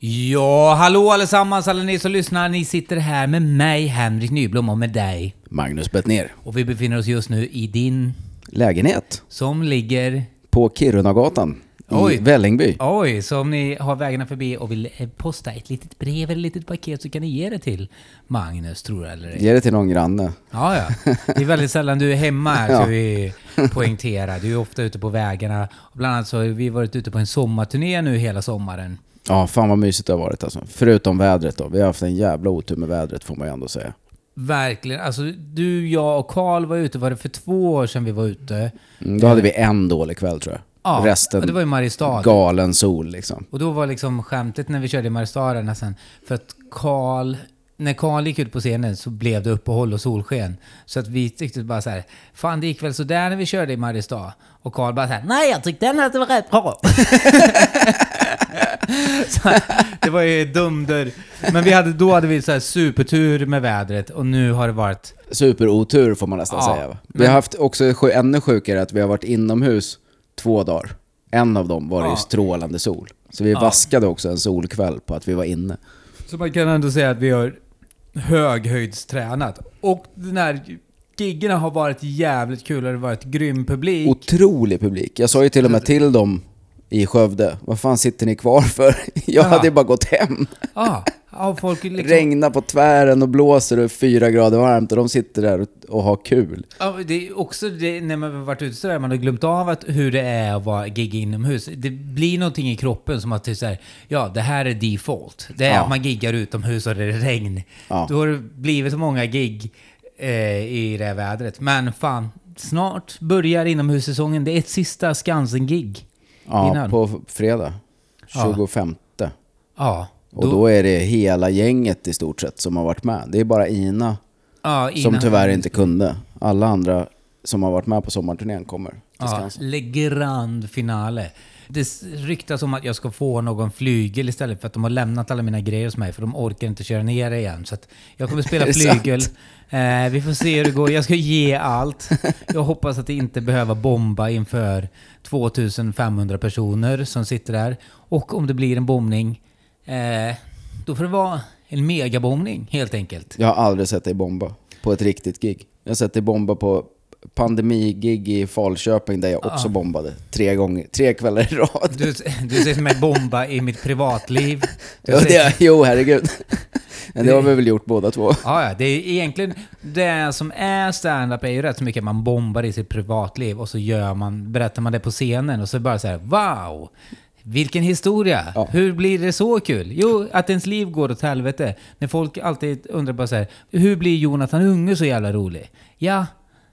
Ja, hallå allesammans, alla ni som lyssnar. Ni sitter här med mig, Henrik Nyblom, och med dig. Magnus Bettner. Och vi befinner oss just nu i din, Lägenhet som ligger... på Kirunagatan Oj. i Vällingby. Oj, så om ni har vägarna förbi och vill eh, posta ett litet brev eller ett litet paket så kan ni ge det till Magnus, tror jag eller. Ge det till någon granne. Ja, ja. Det är väldigt sällan du är hemma här, Ja. så vi poängterar. Du är ofta ute på vägarna. Bland annat så har vi varit ute på en sommarturné nu hela sommaren. Ja, fan vad mysigt det har varit alltså. Förutom vädret då. Vi har haft en jävla otur med vädret får man ju ändå säga. Verkligen. Alltså, du, jag och Karl var ute, var det för två år sedan vi var ute? Mm, då hade vi en dålig kväll tror jag. Ja, Resten det var i Mariestad. galen sol liksom. Och då var liksom skämtet när vi körde i Mariestad nästan, för att Karl, när Karl gick ut på scenen så blev det uppehåll och solsken. Så att vi tyckte bara så här, fan det gick väl sådär när vi körde i Mariestad. Och Karl bara så här, nej jag tyckte ändå att det var rätt bra. så, det var ju dunder. Men vi hade, då hade vi så här supertur med vädret och nu har det varit Superotur får man nästan Ja, säga. Vi har haft också sj- ännu sjukare att vi har varit inomhus två dagar. En av dem var det Ja. ju strålande sol. Så vi vaskade också en solkväll på att vi var inne. Så man kan ändå säga att vi har höghöjdstränat. Och den här giggerna har varit jävligt kul och det har varit grym publik. Otrolig publik. Jag sa ju till och med till dem i Skövde, vad fan sitter ni kvar för? Jag Ja. hade ju bara gått hem. Ja, ja folk liksom... Regnar på tvären och blåser och är fyra grader varmt och de sitter där och, och har kul. Ja, det är också det, när man varit ute sådär, man har glömt av att, hur det är att vara gigga inomhus. Det blir någonting i kroppen som att det är såhär, ja det här är default. Det är Ja. att man giggar utomhus och det är regn. Ja. Då har det blivit så många gig eh, i det här vädret. Men fan, snart börjar inomhussäsongen. Det är ett sista Skansen-gig. Ja, Innan. på fredag. Ja. 25. Ja. Och då är det hela gänget i stort sett som har varit med. Det är bara Ina ja, som innan- tyvärr inte kunde. Alla andra som har varit med på sommarturnén kommer till Ja, Skansen. Le Grand Finale. Det ryktas om att jag ska få någon flygel istället för att de har lämnat alla mina grejer hos mig för de orkar inte köra ner det igen. Så jag kommer spela flygel. Eh, vi får se hur det går. Jag ska ge allt. Jag hoppas att inte behöver bomba inför 2500 personer som sitter där. Och om det blir en bombning, eh, då får det vara en megabombning helt enkelt. Jag har aldrig sett dig bomba på ett riktigt gig. Jag har sett dig bomba på pandemigig i Falköping där jag också bombade. Tre gånger, tre kvällar i rad. Du, du ser mig bomba i mitt privatliv. Du Ja, ser- det, jo, herregud. Men det har vi väl gjort båda två. Ja, ja, det är egentligen det som är stand-up är ju rätt så mycket att man bombar i sitt privatliv och så gör man, berättar man det på scenen och så bara så här: wow! Vilken historia! Ja. Hur blir det så kul? Jo, att ens liv går åt helvete. När folk alltid undrar bara så här, hur blir Jonathan Unge så jävla rolig? Ja,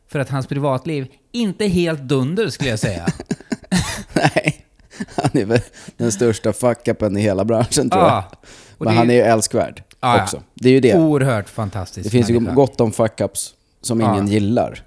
för att hans privatliv inte är helt dunder skulle jag säga. Nej, han är väl den största fuck-upen i hela branschen tror jag. Ja, och Men det han är ju älskvärd Ja, också. Det är ju det. Oerhört fantastiskt. Det finns ju gott om fuck-ups som ingen gillar.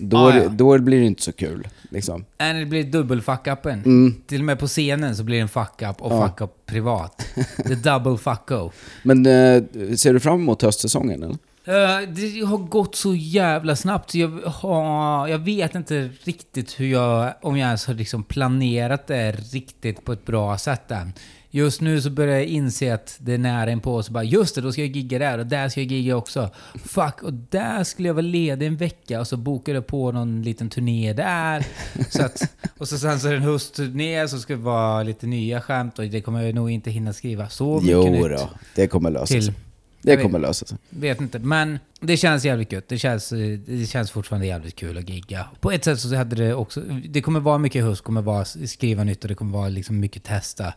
Då, är det- ja. då blir det inte så kul. Liksom. Nej, det blir dubbel fuck-upen. Mm. Till och med på scenen så blir det en fuck-up och Ja. fuck-up privat. The double fuck-o. Men eh, ser du fram emot höstsäsongen eller? Eh, det har gått så jävla snabbt. Jag, har, jag vet inte riktigt hur jag, om jag ens har liksom planerat det riktigt på ett bra sätt än. Just nu så börjar jag inse att det är nära inpå och så bara just det, då ska jag gigga där och där ska jag gigga också. Fuck, och där skulle jag vara ledig en vecka och så bokade jag på någon liten turné där. Så att, och så sen så är det en höstturné så ska det vara lite nya skämt och det kommer jag nog inte hinna skriva så mycket Jo nytt. då, det kommer lösa sig. Det vet. kommer lösa sig. Vet inte, men det känns jävligt gött. Det känns, eh, det känns fortfarande jävligt kul att gigga. På ett sätt så hade det också... Det kommer vara mycket höst, kommer vara skriva nytt och det kommer vara liksom mycket testa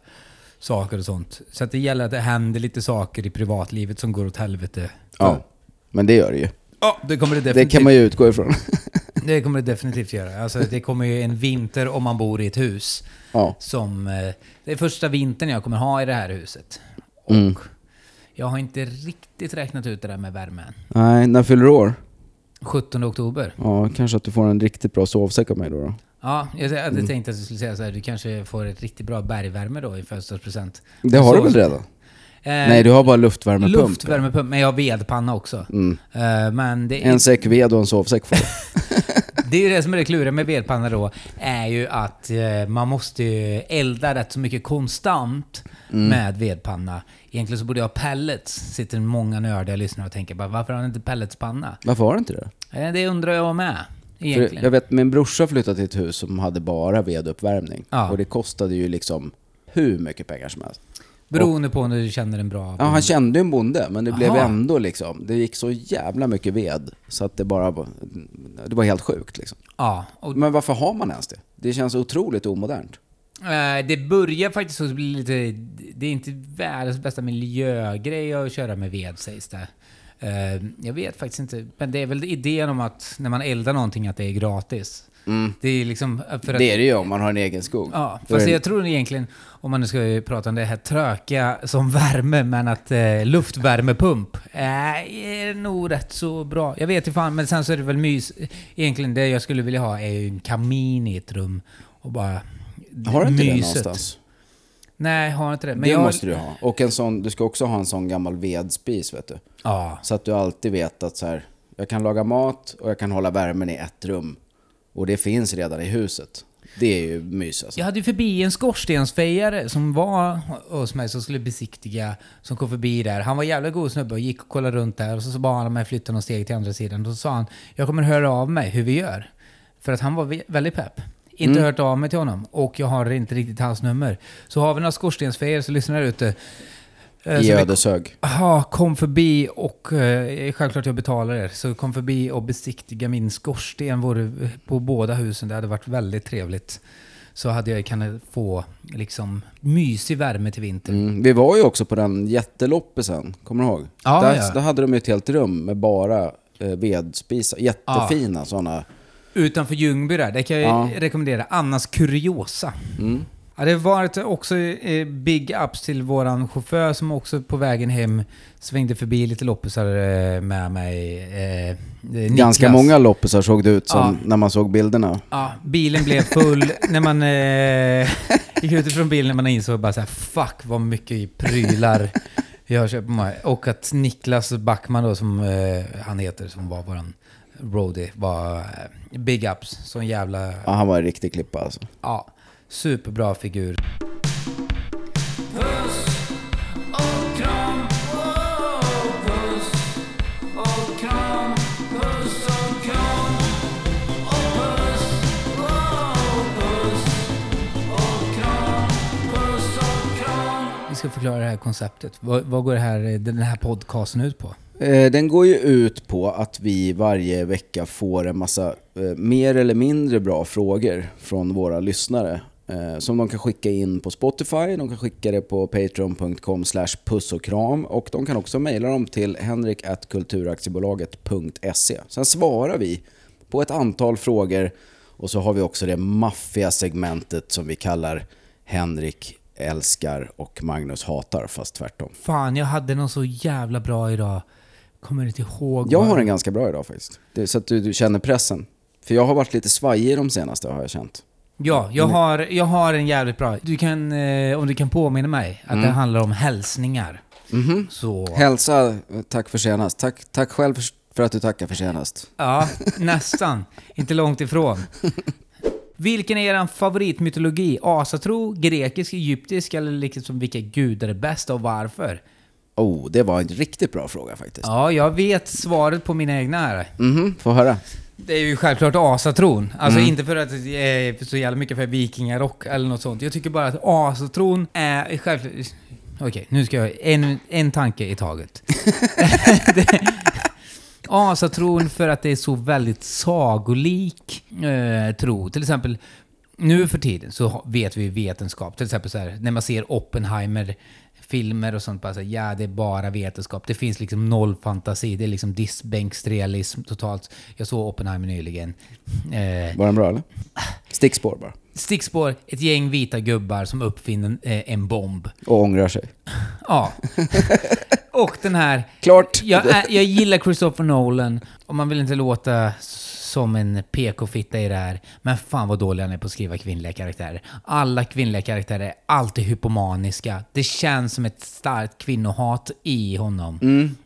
saker och sånt. Så att det gäller att det händer lite saker i privatlivet som går åt helvete. Ja, men det gör det ju. Ja, det kommer det Det definitivt, kan man ju utgå ifrån. det kommer det definitivt göra. Alltså, det kommer ju en vinter om man bor i ett hus. Ja. Som... eh, Det är första vintern jag kommer ha i det här huset. Och Mm. Jag har inte riktigt räknat ut det där med värmen. Nej, när fyller du år? 17 oktober. Ja, kanske att du får en riktigt bra sovsäck av mig då. då. Ja, jag hade Mm. tänkt att du skulle säga så här, du kanske får ett riktigt bra bergvärme då i födelsedagspresent. Det har du väl redan? Eh, Nej, du har bara luftvärmepump. Luftvärmepump, men jag har vedpanna också. Mm. Eh, men det är, En säck ved och en sovsäck får du. det är ju det som är det kluriga med vedpanna då, är ju att eh, man måste elda rätt så mycket konstant med vedpanna. Egentligen så borde jag ha pellets. Sitter många nördiga lyssnare och tänker bara, varför har han inte pelletspanna? Varför har du inte det? Eh, Det undrar jag med. För jag vet, min brorsa flyttade till ett hus som hade bara veduppvärmning. Ja. Och det kostade ju liksom hur mycket pengar som helst. Beroende på om du känner en bra... Ja, han kände en bonde, men det blev Aha. ändå liksom, det gick så jävla mycket ved. Så att det bara det var helt sjukt liksom. Ja, och Men varför har man ens det? Det känns otroligt omodernt. Eh, Det börjar faktiskt att bli lite... Det är inte världens bästa miljögrej att köra med ved sägs det. Eh, Jag vet faktiskt inte. Men det är väl idén om att när man eldar någonting att det är gratis. Det är liksom... För att, Mm. Det är det ju om man har en egen skog. Ja, fast jag tror egentligen, om man nu ska prata om det här trökiga som värme, men att eh, luftvärmepump eh, är nog rätt så bra. Jag vet inte fan, men sen så är det väl mys. Egentligen det jag skulle vilja ha är ju en kamin i ett rum och bara Har du inte det myset. någonstans? Nej, har inte det. Men det jag, måste du ha. Och en sån, du ska också ha en sån gammal vedspis vet du. Ja. Så att du alltid vet att så här, jag kan laga mat och jag kan hålla värmen i ett rum. Och det finns redan i huset. Det är ju mys alltså. Jag hade ju förbi en skorstensfejare som var hos mig som skulle besiktiga, som kom förbi där. Han var jävla god snubbe och gick och kollade runt där och så, bad han mig flytta några steg till andra sidan. Då sa han, jag kommer höra av mig hur vi gör. För att han var väldigt pepp. Inte hört av mig till honom och jag har inte riktigt hans nummer. Så har vi några skorstensfejare så lyssnar där ute. eh, I som Ödeshög. Ja, kom förbi och eh, självklart jag betalar er. Så kom förbi och besiktiga min skorsten vore, på båda husen. Det hade varit väldigt trevligt. Så hade jag kunnat få liksom mysig värme till vintern. Mm. Vi var ju också på den jätteloppisen, kommer du ihåg? Ja, där, ja. där hade de ju ett helt rum med bara eh, vedspisar. Jättefina sådana. Utanför Ljungby där, det kan jag Ja. rekommendera. Annas Kuriosa. Mm. Ja, det har varit också eh, big ups till våran chaufför som också på vägen hem svängde förbi lite loppisar eh, med mig. Eh, Niklas. Ganska många loppisar såg det ut som Ja. när man såg bilderna. Ja, bilen blev full när man eh, gick ut ifrån bilen när man insåg bara så här, fuck vad mycket prylar jag har köpt på mig. Och att Niklas Backman då, som eh, han heter, som var våran roadie, var eh, big ups. Sån jävla, Ja, han var en riktig klippa alltså. ja, superbra figur. Ska förklara det här konceptet. Vad, vad går det här, den här podcasten ut på? Eh, den går ju ut på att vi varje vecka får en massa eh, mer eller mindre bra frågor från våra lyssnare. Eh, som de kan skicka in på Spotify, de kan skicka det på patreon.com slash puss och kram och de kan också mejla dem till henrik.kulturaktiebolaget.se. Sen svarar vi på ett antal frågor och så har vi också det maffiga segmentet som vi kallar Henrik älskar och Magnus hatar, fast tvärtom. Fan, jag hade någon så jävla bra idag. Kommer inte ihåg. Jag vad- har en ganska bra idag faktiskt. Det så att du, du känner pressen. För jag har varit lite svajig de senaste har jag känt. Ja, jag har, jag har en jävligt bra. Du kan, eh, om du kan påminna mig, att det handlar om hälsningar. Mhm. Så... Hälsa, eh, tack för senast. Tack, tack själv för, för att du tackar för senast. Ja, nästan. Inte långt ifrån. Vilken är er favoritmytologi? Asatro, grekisk, egyptisk eller liksom vilka gudar är bäst och varför? Oh, det var en riktigt bra fråga faktiskt. Ja, jag vet svaret på mina egna här. Mhm, få höra. Det är ju självklart asatron. Alltså inte för att jag är så jävla mycket för vikingarock eller något sånt. Jag tycker bara att asatron är självklart... Okej, nu ska jag... En, en tanke i taget. det, asatron för att det är så väldigt sagolik eh, tro. Till exempel, nu för tiden så ha- vet vi vetenskap. Till exempel så här, när man ser Oppenheimer filmer och sånt, bara så här, ja det är bara vetenskap. Det finns liksom noll fantasi. Det är liksom diskbänksrealism totalt. Jag såg Oppenheimer nyligen. Eh, Var den bra eller? Stickspår bara. stickspår, ett gäng vita gubbar som uppfinner eh, en bomb. Och ångrar sig. Ja. och den här... Klart! Jag, är, jag gillar Christopher Nolan, och man vill inte låta som en PK-fitta i det här. Men fan vad dålig han är på att skriva kvinnliga karaktärer. Alla kvinnliga karaktärer är alltid hypomaniska. Det känns som ett starkt kvinnohat i honom.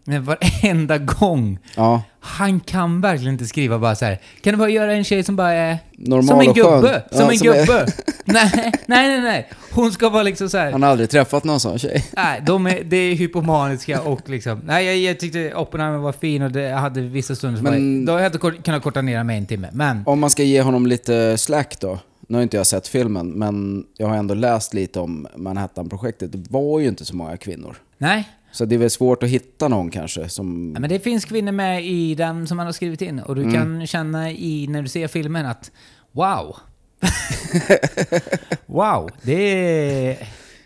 Men varenda gång Ja, han kan verkligen inte skriva bara så här. Kan du bara göra en tjej som bara är... Normal som en gubbe! Som Ja, en som är- gubbe! nej, nej, nej, nej. Hon ska vara liksom så här. Han har aldrig träffat någon sån tjej. Nej, de är, det är hypomaniska och liksom... Nej, jag, jag tyckte Oppenheimer var fin och det, hade vissa stunder som Men- var... Då hade jag kunnat korta ner med en timme, men... Om man ska ge honom lite slack då. Nu har inte jag sett filmen, men jag har ändå läst lite om Manhattan-projektet. Det var ju inte så många kvinnor. Nej. Så det är väl svårt att hitta någon kanske som... Ja, men det finns kvinnor med i den som man har skrivit in och du Mm. kan känna i när du ser filmen att wow. wow, det är...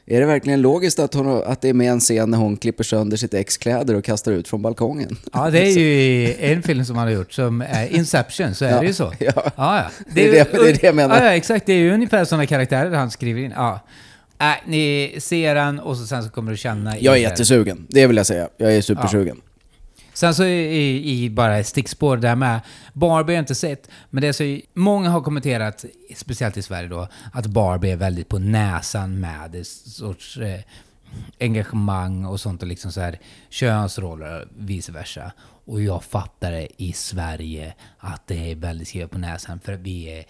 Är det verkligen logiskt att, hon, att det är med en scen när hon klipper sönder sitt ex kläder och kastar ut från balkongen? Ja, det är ju en film som han har gjort som är Inception, så är Ja, det ju så. ja. ja, ja. Det är det- det är det jag menar. Ja, ja, exakt. Det är ju ungefär sådana karaktärer han skriver in. Ja. Äh, ni ser den och så sen så kommer du känna... Jag är det. jättesugen, det vill jag säga. Jag är supersugen. Sen så i, i bara stickspår där med. Barbie har jag inte sett, men det är så många har kommenterat, speciellt i Sverige då, att Barbie är väldigt på näsan med sorts eh, engagemang och sånt och liksom så här könsroller och vice versa. Och jag fattar det i Sverige att det är väldigt skrivet på näsan för vi är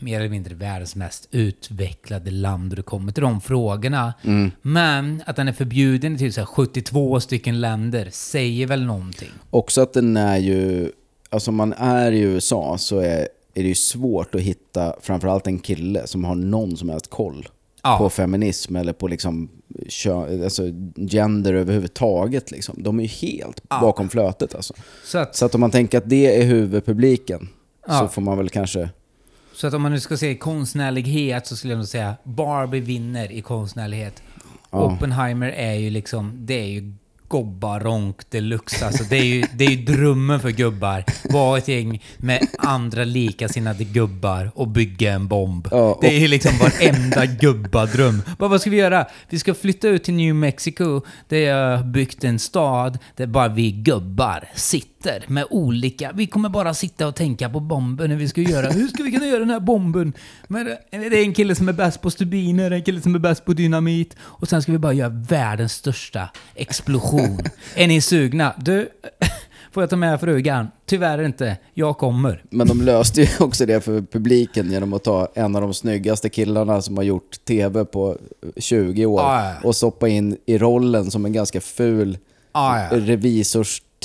mer eller mindre världens mest utvecklade land då det kommer till de frågorna. Men att den är förbjuden i typ så här 72 stycken länder säger väl någonting. Också att den är ju... Alltså man är i USA så är, är det ju svårt att hitta framförallt en kille som har någon som helst koll Ja. på feminism eller på liksom kö, alltså gender överhuvudtaget. Liksom. De är ju helt Ja. bakom flötet alltså. Så att, Så att om man tänker att det är huvudpubliken Ja. så får man väl kanske... så att om man nu ska se konstnärlighet så skulle jag nog säga Barbie vinner i konstnärlighet. Ja. Oppenheimer är ju liksom, det är ju gobbaronk deluxe. Alltså det är ju, det är ju drömmen för gubbar. Vara ett gäng med andra likasinnade gubbar och bygga en bomb. Ja, Det är ju liksom varenda gubbadröm. Bara, vad ska vi göra? Vi ska flytta ut till New Mexico där jag har byggt en stad där bara vi gubbar sitter med olika... Vi kommer bara sitta och tänka på bomben när vi ska göra. Hur ska vi kunna göra den här bomben? Men det är en kille som är bäst på stubiner, en kille som är bäst på dynamit och sen ska vi bara göra världens största explosion. är ni sugna? Du, får jag ta med frugan? Tyvärr inte. Jag kommer. Men de löste ju också det för publiken genom att ta en av de snyggaste killarna som har gjort TV på 20 år Ja, ja. och stoppa in i rollen som en ganska ful Ah, ja.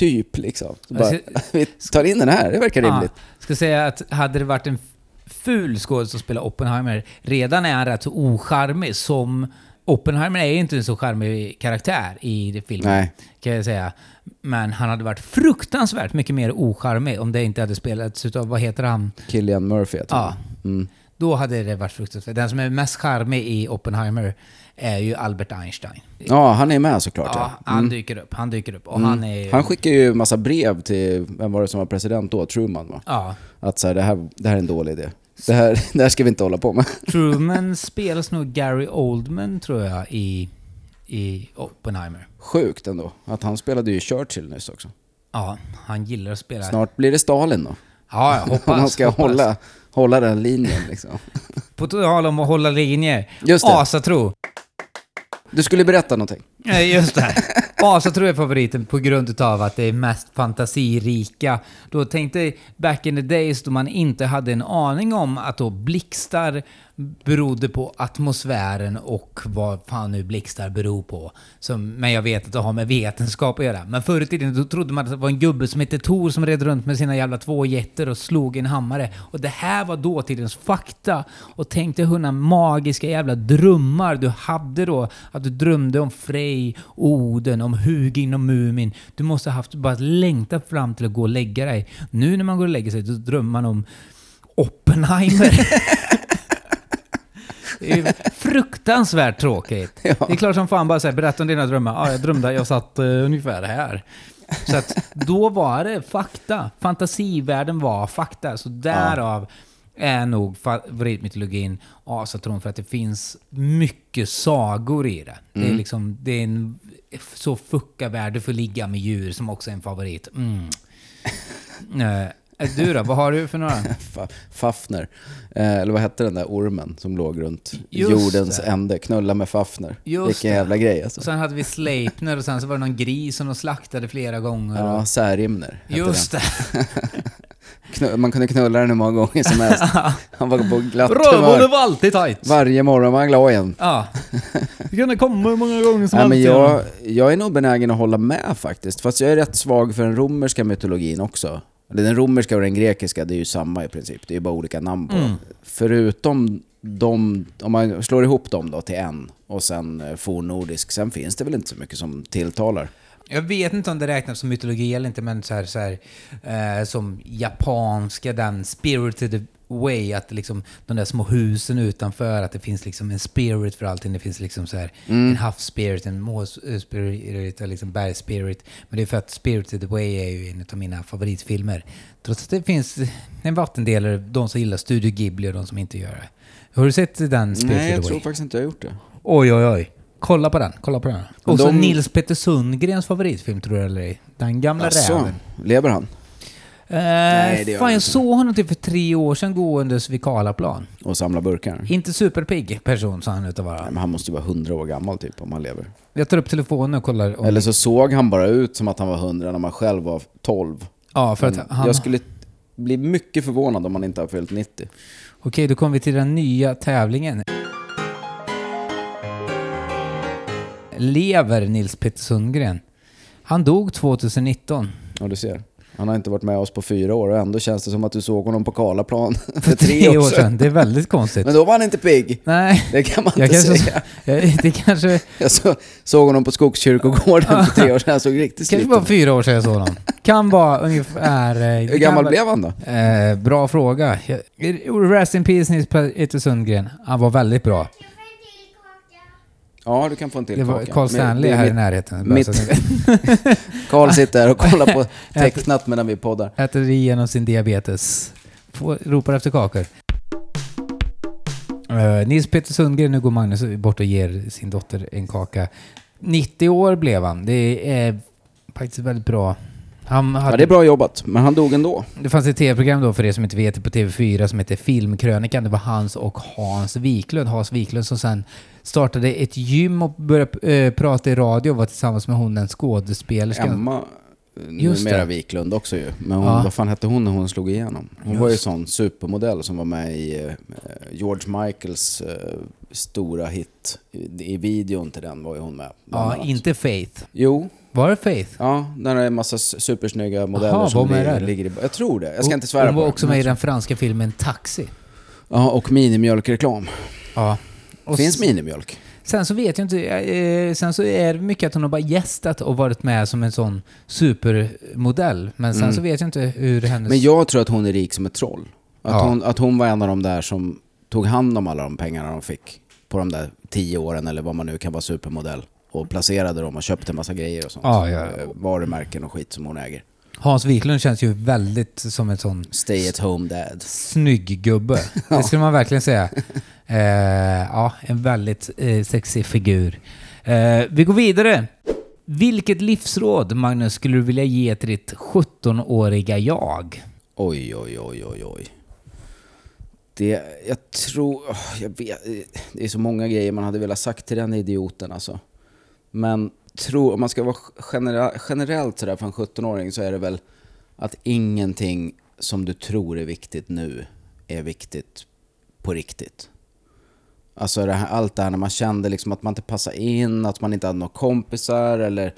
Revisorstyp. Liksom. Så bara, Jag vi tar in den här, det verkar rimligt. Ja, ska säga att hade det varit en ful skådis som spelar Oppenheimer, redan är han rätt så ocharmig som... Oppenheimer är ju inte en så charmig karaktär i filmen, Nej. kan jag säga. Men han hade varit fruktansvärt mycket mer ocharmig om det inte hade spelats utav, vad heter han? Killian Murphy heter Ja. han. Mm. Då hade det varit fruktansvärt. Den som är mest charmig i Oppenheimer är ju Albert Einstein. Ja, han är med såklart. Ja, Ja. han dyker upp. Han dyker upp. Och han är... Mm. Han skickar ju massa brev till, vem var det som var president då? Truman va? ja. Att så här, det, här, det här är en dålig idé. Det här, det här ska vi inte hålla på med. Truman spelas nog Gary Oldman, tror jag, i, i Oppenheimer. Sjukt ändå. Att han spelade ju Churchill nyss också. Ja, han gillar att spela... Snart blir det Stalin då. Ja, jag hoppas. Man ska hoppas. hålla, hålla den linjen liksom. På tal om att hålla linjer. Asatro. Du skulle berätta någonting. Nej, just det. Asatro är favoriten på grund av att det är mest fantasirika. Då tänkte back in the days då man inte hade en aning om att då blixtar berodde på atmosfären och vad fan nu blixtar beror på. Som, men jag vet att det har med vetenskap att göra. Men förr i tiden då trodde man att det var en gubbe som hette Tor som red runt med sina jävla två jätter och slog en hammare. Och det här var dåtidens fakta. Och tänk dig hurna magiska jävla drömmar du hade då. Att du drömde om Frej, Oden, om Hugin och Mumin. Du måste ha haft bara längtat fram till att gå och lägga dig. Nu när man går och lägger sig, då drömmer man om Oppenheimer. Det är ju fruktansvärt tråkigt. Ja. Det är klart som fan bara säga berätta om dina drömmar. Ja, jag drömde att jag satt uh, ungefär här. Så att då var det fakta. Fantasivärlden var fakta. Så därav är nog favoritmytologin asatron för att det finns mycket sagor i det. Det är liksom, det är en så fucka värld. Du får ligga med djur som också är en favorit. Mm. Eh, Du då, vad har du för några? Fa- Fafner. Eh, eller vad hette den där ormen som låg runt Just jordens det. ände? Knulla med Fafner. Just Vilken det. jävla grej Och alltså. sen hade vi Sleipner och sen så var det någon gris som de slaktade flera gånger. Ja, Särimner Just det. den. Knu- Man kunde knulla den hur många gånger som helst. Han var på glatt Rövhålet var alltid tight. Varje morgon var han glad igen. Ja. Det kunde komma hur många gånger som helst. jag, jag är nog benägen att hålla med faktiskt. Fast jag är rätt svag för den romerska mytologin också. Eller den romerska och den grekiska, det är ju samma i princip. Det är ju bara olika namn på Mm. dem. Förutom de, om man slår ihop dem då till en och sen eh, fornnordisk, sen finns det väl inte så mycket som tilltalar. Jag vet inte om det räknas som mytologi eller inte, men så här, så här eh, som japanska, den spirited way, att liksom de där små husen utanför, att det finns liksom en spirit för allting. Det finns liksom så här en havsspirit, en måspirit, liksom bergsspirit. Men det är för att Spirited Away är ju en av mina favoritfilmer. Trots att det finns en vattendelare, de som gillar Studio Ghibli och de som inte gör det. Har du sett den Spirited Nej, jag Away? tror faktiskt inte jag har gjort det. Oj, oj, oj. Kolla på den, kolla på den. Och så de- Nils Petter Sundgrens favoritfilm, tror jag eller ej. Den gamla Asså, räven. lever han? Eh, det gör fan, jag inte. såg honom typ för tre år sedan gåendes vid Karlaplan. Och samlar burkar? Inte superpigg person, sa han utav Nej, vara. men han måste ju vara hundra år gammal typ om han lever. Jag tar upp telefonen och kollar. Om, Eller så såg han bara ut som att han var hundra när man själv var 12. ja, för att Men han... Jag skulle bli mycket förvånad om han inte har fyllt 90. Okej, då kommer vi till den nya tävlingen. Lever Nils Petter Sundgren? Han dog 2019. Ja, du ser. Han har inte varit med oss på fyra år och ändå känns det som att du såg honom på Karlaplan för, tre år sedan. Det är väldigt konstigt. Men då var han inte pigg. Nej, Det kan man jag inte kanske... säga. Jag, det kanske... Jag så, såg honom på Skogskyrkogården för tre år sedan. Han såg riktigt Kanske sliten bara ut. fyra år sedan jag såg honom. Kan vara ungefär... eh, Hur gammal blev han då? Eh, bra fråga. Rest in peace Nils Petter Sundgren. Han var väldigt bra. Ja, du kan få en till Det var kaka. Carl Men Stanley är här i mitt- närheten. bara mitt-. Carl sitter här och kollar på tecknat medan vi poddar. Äter igenom sin diabetes. Får, ropar efter kakor. Uh, Nils Petter Sundgren, nu går Magnus bort och ger sin dotter en kaka. 90 år blev han. Det är faktiskt väldigt bra. Han hade, Ja, det är bra jobbat, men han dog ändå. Det fanns ett tv-program då för er som inte vet på TV4 som heter Filmkrönikan. Det var Hans och Hans Wiklund. Hans Wiklund som sen startade ett gym och började eh, prata i radio och var tillsammans med hon den skådespelerskan. Emma, Just numera det. Wiklund också ju. Men hon, Ja. vad fan hette hon när hon slog igenom? Hon var ju Just. sån supermodell som var med i eh, George Michaels eh, stora hit. I, I videon till den var ju hon med. Ja, annat. inte Faith. Jo, Var det Faith? ja, där är en massa supersnygga modeller Aha, som ligger, ligger i... Jag tror det. Jag ska inte svära Hon var på också det. med i den franska filmen Taxi. Ja, och minimjölkreklam. Ja. Och Finns minimjölk? Sen så vet jag inte, eh, sen så är det mycket att hon har bara gästat och varit med som en sån supermodell. Men sen Mm. så vet jag inte hur hennes... Men jag tror att hon är rik som ett troll. Att, Ja. hon, att hon var en av de där som tog hand om alla de pengarna de fick på de där tio åren eller vad man nu kan vara supermodell. Och placerade dem och köpte en massa grejer och sånt. Ja, ja, ja. Eh, Varumärken och skit som hon äger. Hans Wiklund känns ju väldigt som en sån Stay at home dad. snygg gubbe. Det skulle man verkligen säga. Eh, ja, en väldigt eh, sexig figur. Eh, vi går vidare. Vilket livsråd, Magnus, skulle du vilja ge till ditt 17-åriga jag? Oj, oj, oj, oj, oj. Det, jag tror, jag vet, det är så många grejer man hade velat sagt till den idioten alltså. Men tro, om man ska vara genera, generellt sådär för en 17-åring så är det väl att ingenting som du tror är viktigt nu är viktigt på riktigt. Alltså det här, allt det här när man kände liksom att man inte passade in, att man inte hade några kompisar eller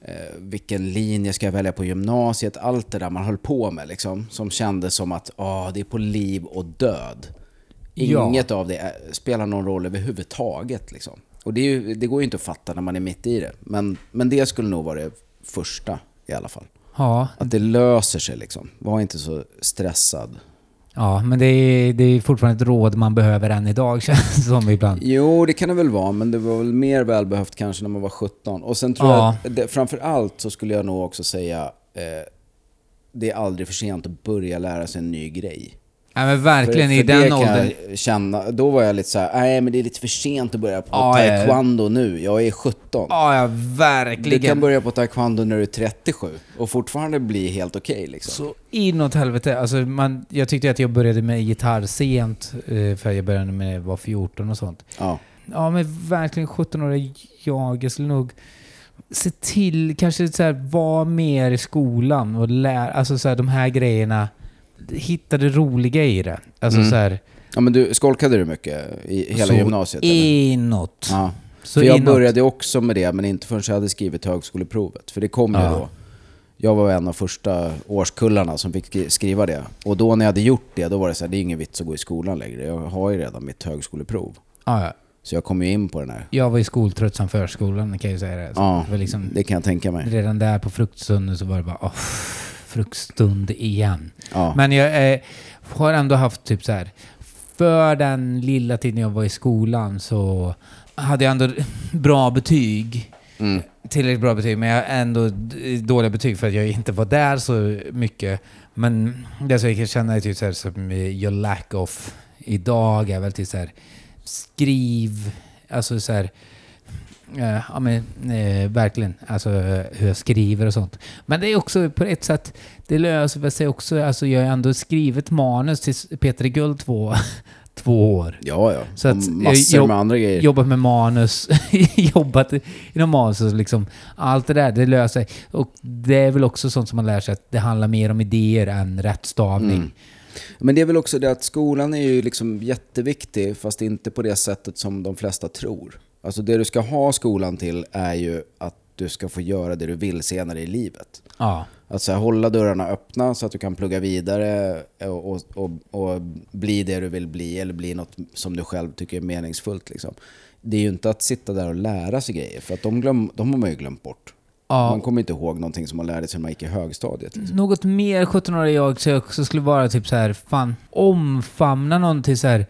eh, vilken linje ska jag välja på gymnasiet. Allt det där man höll på med liksom. Som kändes som att ah, det är på liv och död. Ja. Inget av det är, spelar någon roll överhuvudtaget. Liksom. Och det, ju, det går ju inte att fatta när man är mitt i det. Men, men det skulle nog vara det första i alla fall. Ja, Att det löser sig liksom. Var inte så stressad. ja men det är, det är fortfarande ett råd man behöver än idag känns det som ibland. Jo, det kan det väl vara, men det var väl mer välbehövt kanske när man var 17. Och sen tror Ja. jag, att det, framför allt så skulle jag nog också säga, eh, det är aldrig för sent att börja lära sig en ny grej. Ja men verkligen för, i för den det kan åldern. känna, då var jag lite så här, nej men det är lite för sent att börja på Ja, taekwondo nu. Jag är 17. Ja, ja Du verkligen. kan börja på taekwondo när du är 37 och fortfarande bli helt okej liksom. Så inåt helvete. Alltså man, jag tyckte att jag började med gitarr sent, eh, för jag började med när jag var 14 och sånt. Ja. Ja men verkligen 17-årig jag. Jag skulle nog se till, kanske så här, vara mer i skolan och lära, alltså så här, de här grejerna. Hitta det roliga i det. Alltså Mm. så här, ja men du, skolkade du mycket i hela så gymnasiet? eller? inåt. Ja. Så för jag inåt. började också med det, men inte förrän jag hade skrivit högskoleprovet. För det kom ju Ja. då. Jag var en av första årskullarna som fick skri- skriva det. Och då när jag hade gjort det, då var det så här, det är ingen vits att gå i skolan längre. Jag har ju redan mitt högskoleprov. Ja, ja. Så jag kom ju in på den här. Jag var ju skoltrött som förskolan kan jag ju säga det. Så Ja, det var liksom, det kan jag tänka mig. redan där på fruktstunden så var det bara åh, fruktstund igen. Ja. Men jag eh, har ändå haft typ så här. För den lilla tiden jag var i skolan så hade jag ändå bra betyg. Mm. Tillräckligt bra betyg, men jag har ändå dåliga betyg för att jag inte var där så mycket. Men det som jag kan känna är typ så här, som your lack of idag är väl till så här skriv, alltså så här eh, ja men eh, verkligen, alltså hur jag skriver och sånt. Men det är också på ett sätt, det löser sig också, alltså jag har ändå skrivit manus till Peter Guld två, två år. Ja, ja. Så att, massor jag- med andra grejer. Jobbat med manus, jobbat inom manus och liksom allt det där, det löser sig. Och det är väl också sånt som man lär sig att det handlar mer om idéer än rätt stavning. Mm. Men det är väl också det att skolan är ju liksom jätteviktig, fast inte på det sättet som de flesta tror. Alltså det du ska ha skolan till är ju att du ska få göra det du vill senare i livet. Ja. Att så här, hålla dörrarna öppna så att du kan plugga vidare och, och, och, bli det du vill bli eller bli något som du själv tycker är meningsfullt. Liksom. Det är ju inte att sitta där och lära sig grejer, för att de, glöm, de har man ju glömt bort. Ja. Man kommer inte ihåg någonting som man lärde sig när man gick i högstadiet. Liksom. Något mer 17-årig jag så jag också skulle vara typ så här, fan, omfamna någonting så här.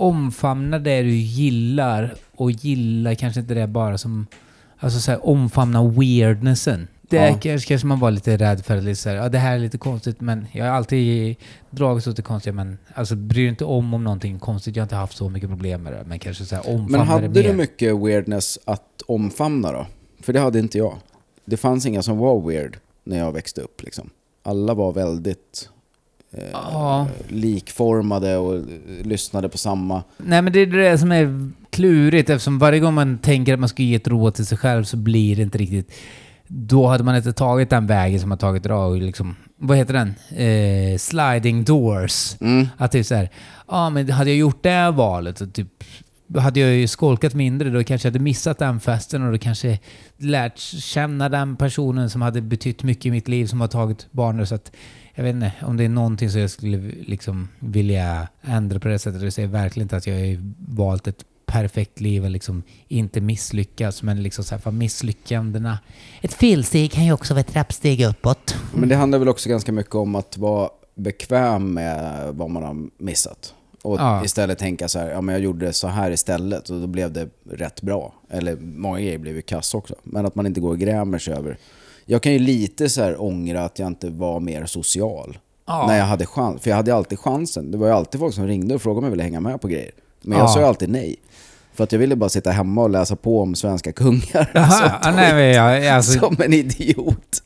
Omfamna det du gillar och gilla kanske inte det bara som, alltså så här, omfamna weirdnessen. Det Ja. kanske, kanske man var lite rädd för, lite så här, ja det här är lite konstigt men jag har alltid dragits åt det konstiga men alltså bryr inte om om någonting konstigt. Jag har inte haft så mycket problem med det men kanske så här, omfamna Men hade det du mer. mycket weirdness att omfamna då? För det hade inte jag. Det fanns inga som var weird när jag växte upp. Liksom. Alla var väldigt eh, Ja. likformade och lyssnade på samma. Nej men det är det som är klurigt eftersom varje gång man tänker att man ska ge ett råd till sig själv så blir det inte riktigt... Då hade man inte tagit den vägen som man tagit idag och liksom... Vad heter den? Eh, sliding doors. Mm. Att typ såhär, ja men hade jag gjort det valet så typ... Hade jag ju skolkat mindre då kanske jag hade missat den festen och då kanske lärt känna den personen som hade betytt mycket i mitt liv som har tagit barnen så att jag vet inte om det är någonting som jag skulle liksom vilja ändra på det sättet. Jag säger verkligen inte att jag har valt ett perfekt liv och liksom inte misslyckas men liksom så här för misslyckandena. Ett felsteg kan ju också vara ett trappsteg uppåt. Men det handlar väl också ganska mycket om att vara bekväm med vad man har missat. Och Ja. istället tänka så här, ja men jag gjorde så här istället och då blev det rätt bra. Eller många grejer blev ju kass också. Men att man inte går och grämer sig över. Jag kan ju lite så här ångra att jag inte var mer social. Ja. När jag hade chans. För jag hade alltid chansen. Det var ju alltid folk som ringde och frågade om jag ville hänga med på grejer. Men jag Ja. sa ju alltid nej. För att jag ville bara sitta hemma och läsa på om svenska kungar. Ja, nej, men jag, alltså, Som en idiot.